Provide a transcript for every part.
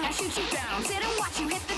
I shoot you down. Sit and watch you hit the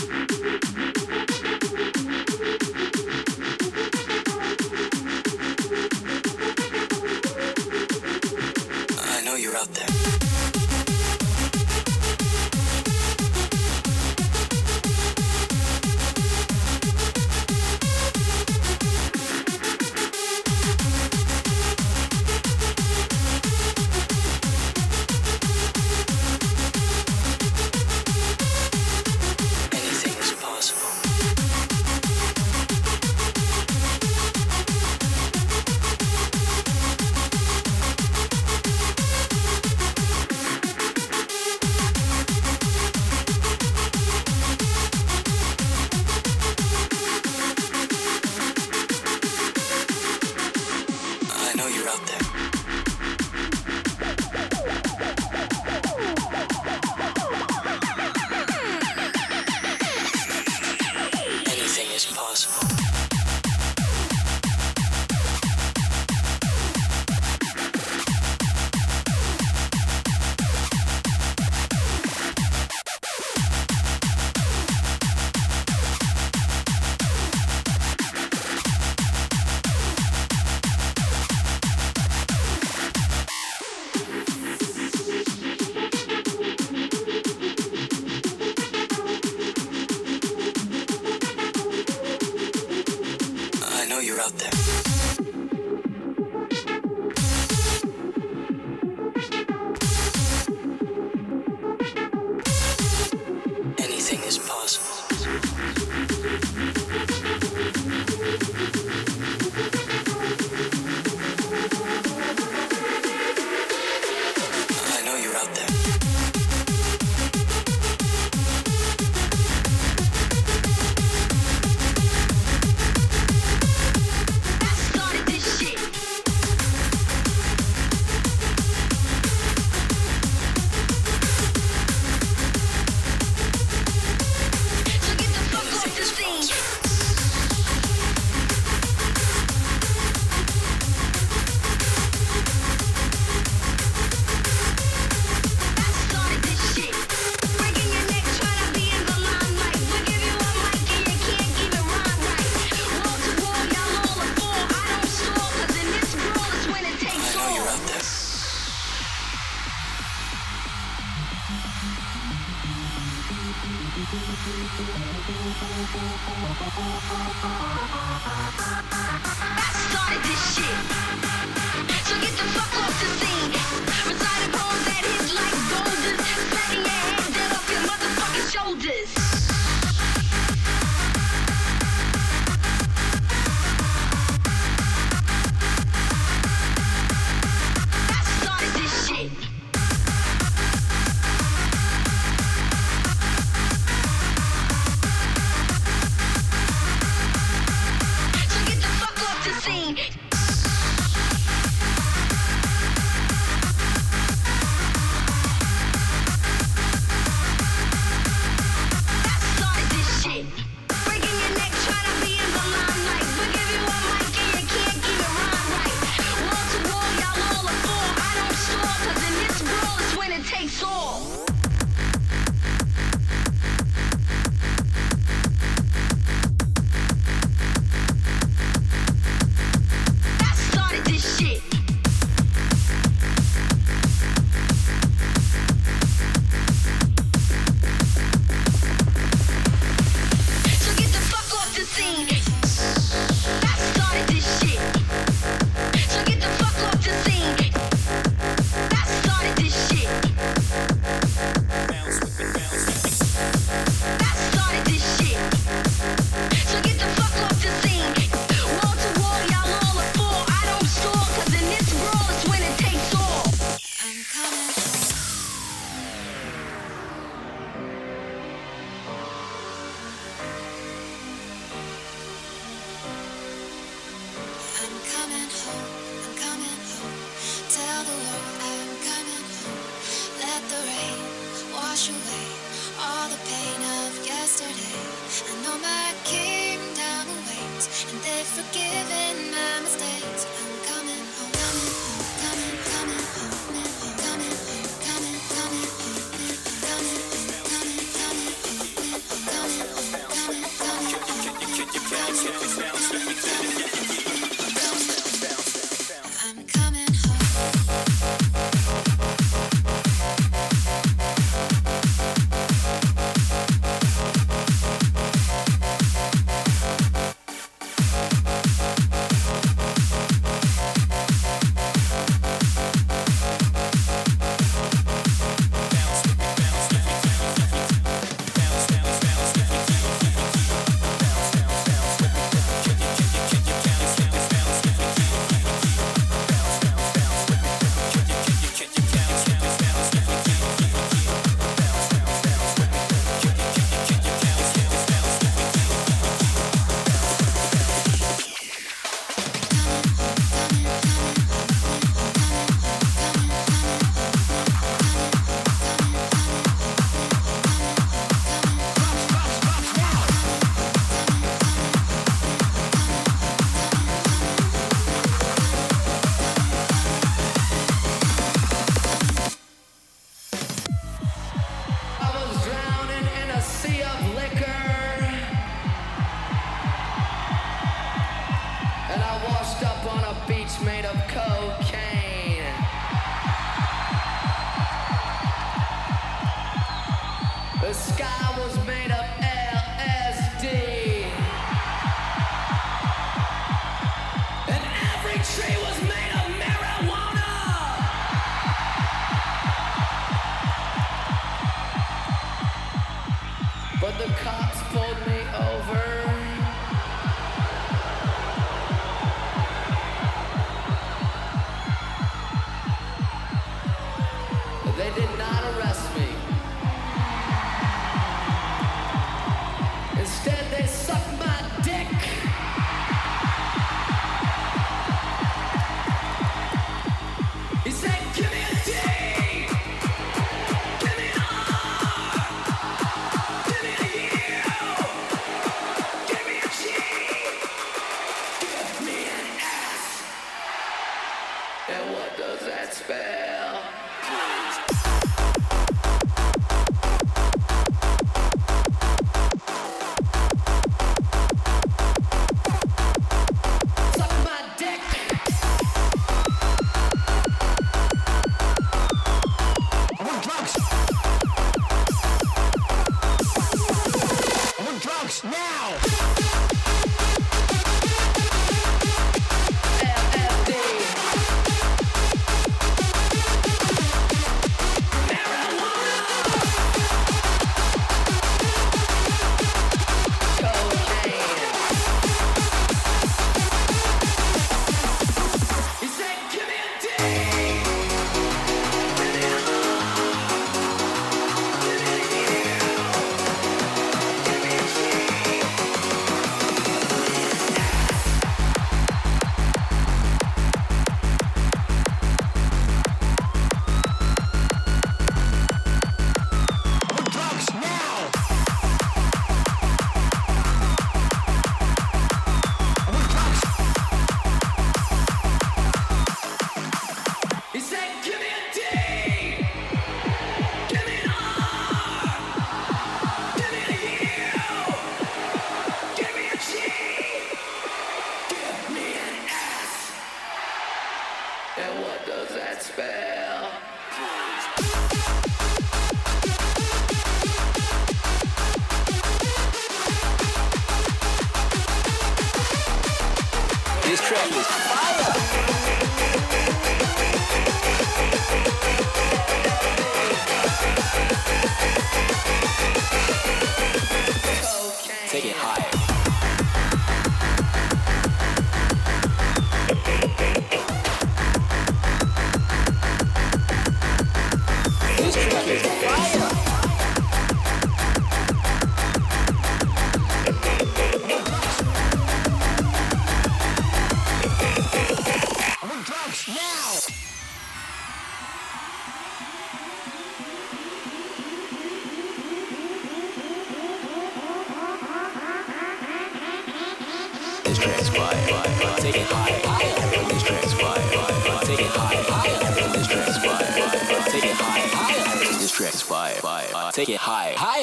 take it high. high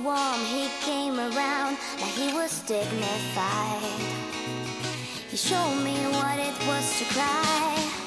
warm, he came around like he was dignified. He showed me what it was to cry.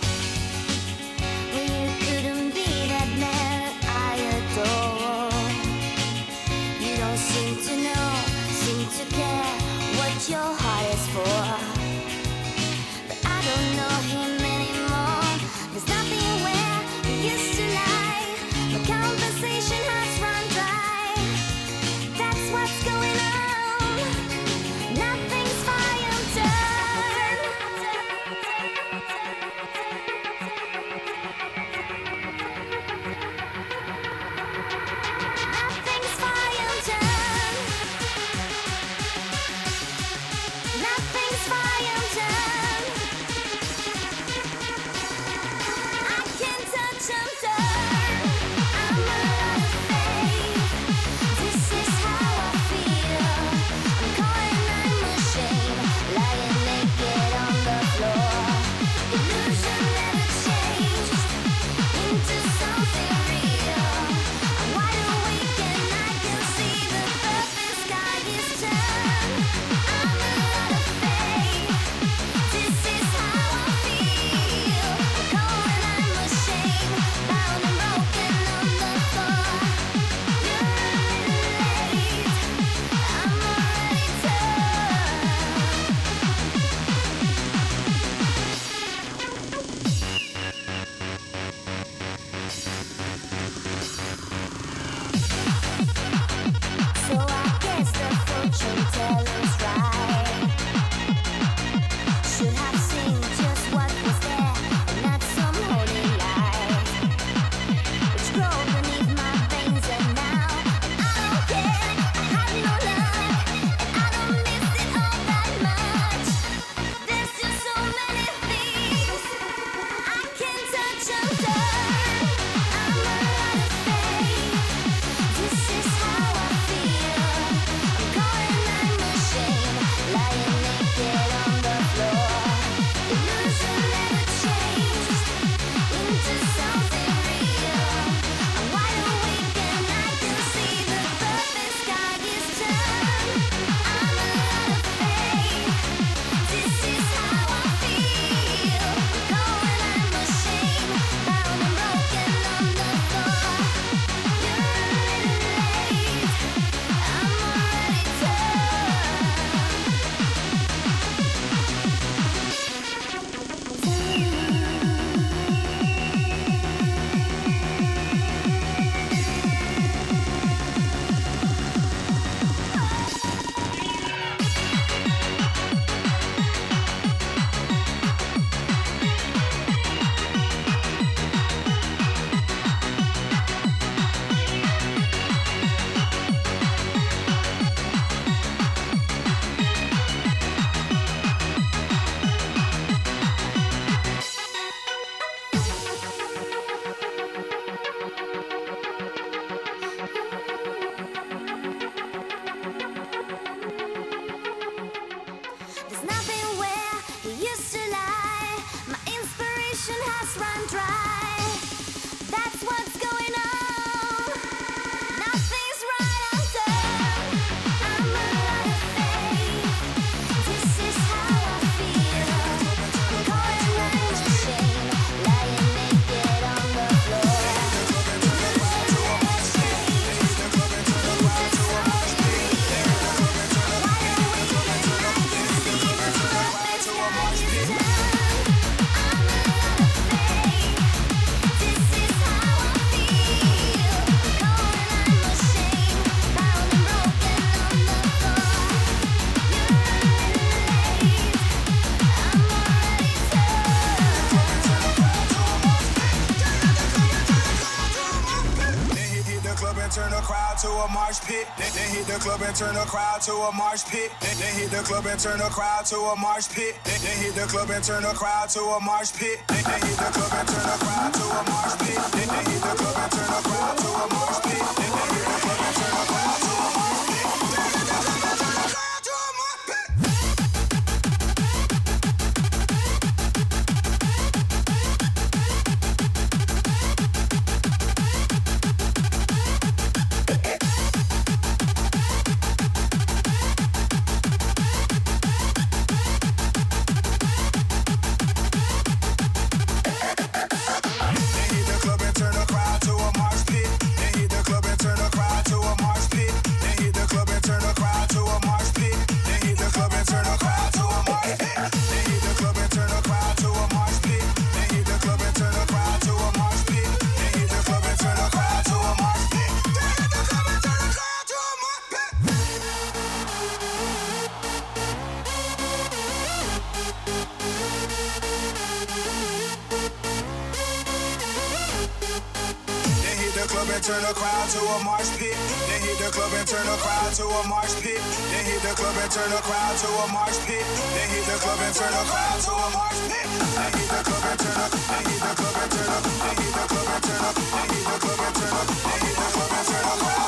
To a mosh pit. Then, then hit the club and turn the crowd to a mosh pit. Then, then hit the club and turn the crowd to a mosh pit. Then, then hit the club and turn the crowd to a mosh pit. Then, then hit the club club and turn the crowd to a mosh pit. Then hit the club and turn the crowd to a mosh pit. Then hit the club and turn the crowd to a mosh pit. Then hit the club and turn the crowd to a mosh pit. Then hit the club and turn the. Then hit the club and turn the. Then hit the club and turn the. Then hit the club and turn the. Then hit the club and turn the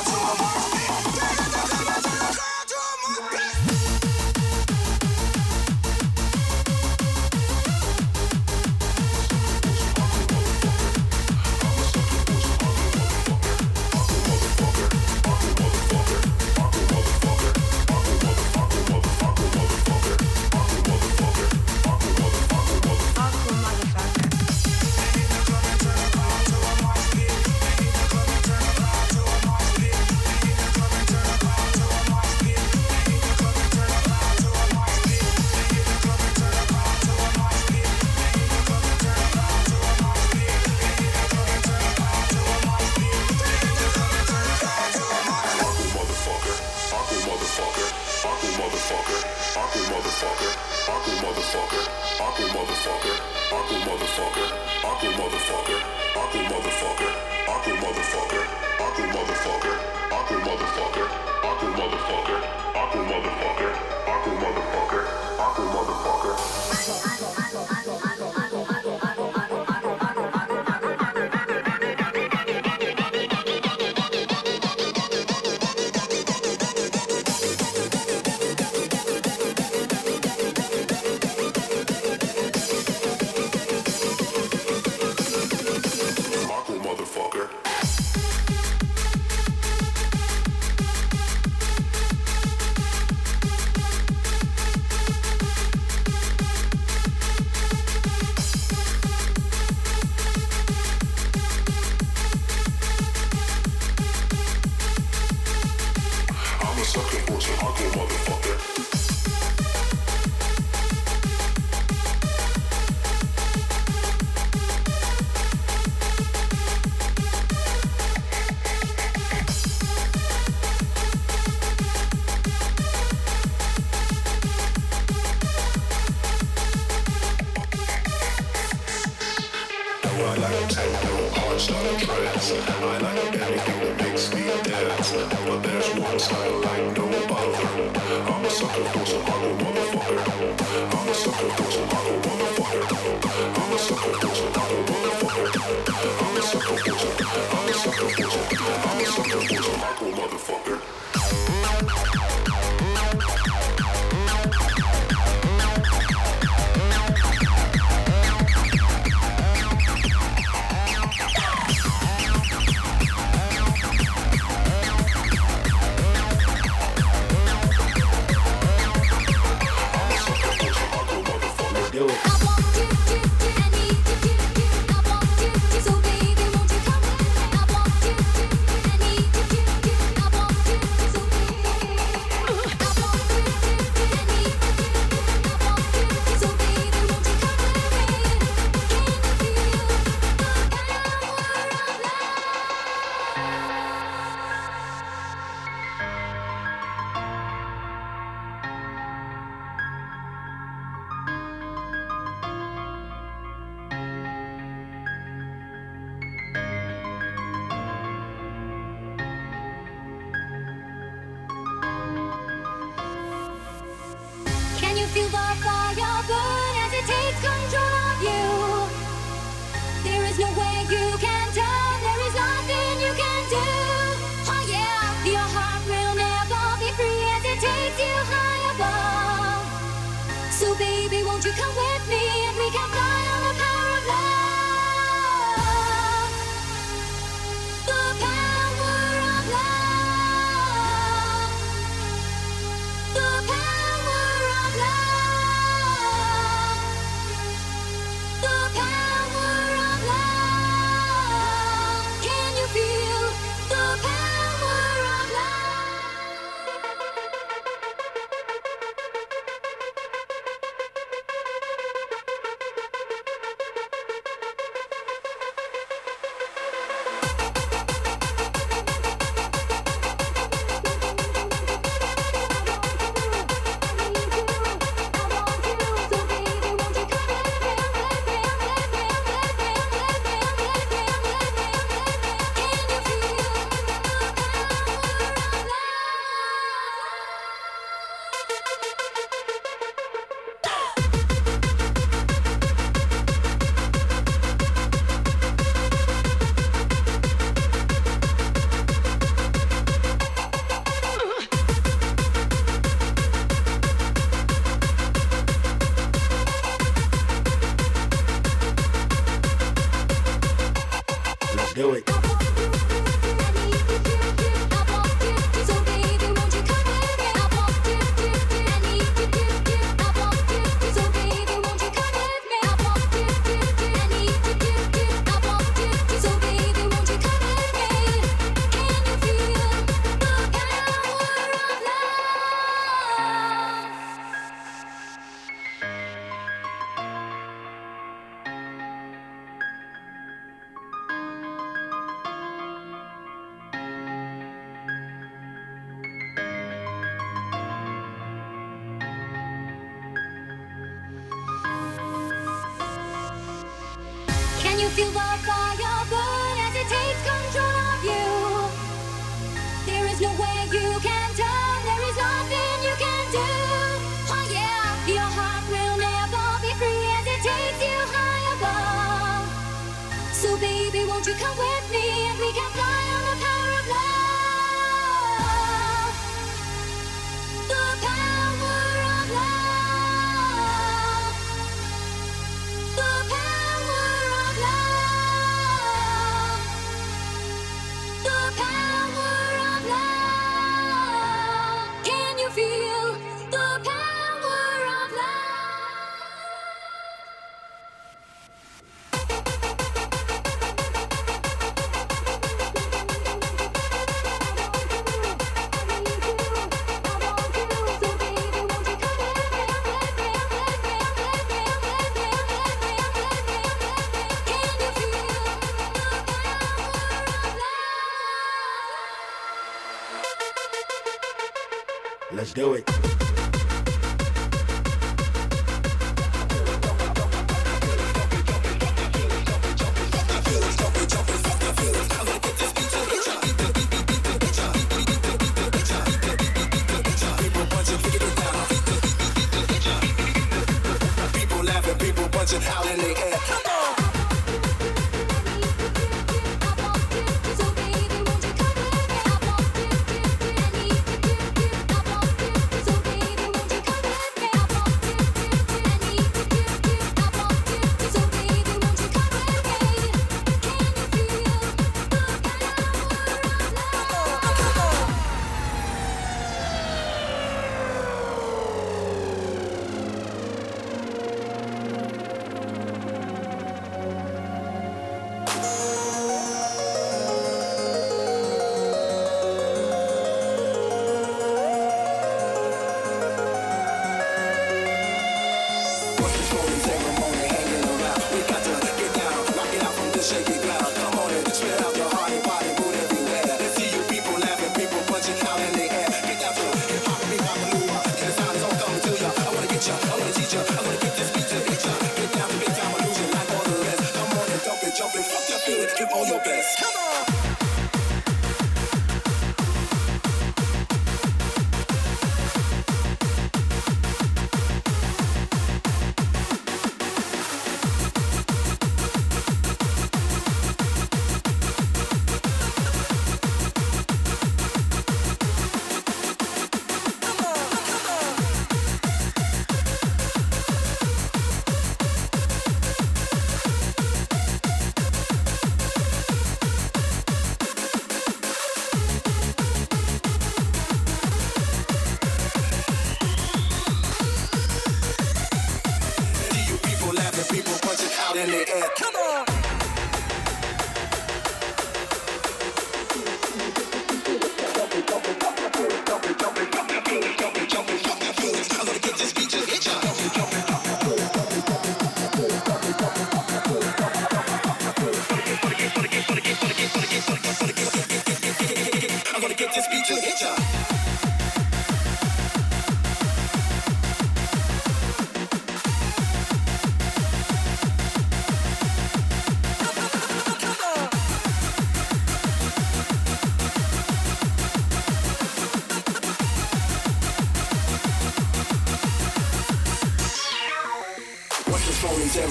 come away. Do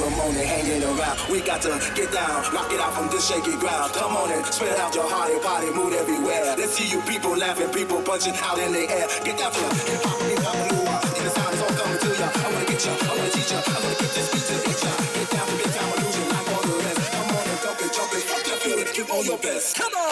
ceremony hanging around. We got to get down, rock it out from this shaky ground. Come on and spread out your heart and body, mood everywhere. Let's see you people laughing, people punching out in the air. Get down to hip hop, hip hop. And the sound is all coming to ya. I wanna get ya, I wanna teach ya, I wanna get this beat to hit ya. Get down big time illusion like all the rest. Come on and dump it, jump it, fuck that feeling, give all your best. Come on.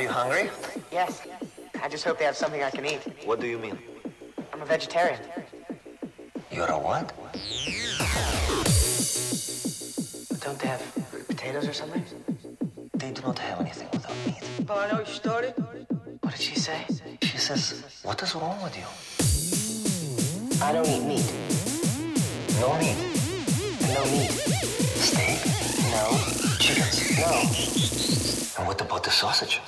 You hungry? Yes. I just hope they have something I can eat. What do you mean? I'm a vegetarian. You're a what? Don't they have potatoes or something? They do not have anything without meat. Well, I know you started. What did she say? She says, what is wrong with you? I don't eat meat. No meat. No meat. Steak? No. Chickens? No. And what about the sausage?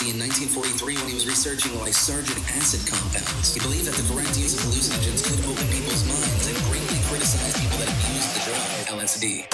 In 1943 when he was researching lysergic acid compounds. He believed that the correct use of hallucinogens could open people's minds and greatly criticized people that abused the drug LSD.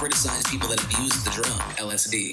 criticize people that abuse the drug, LSD.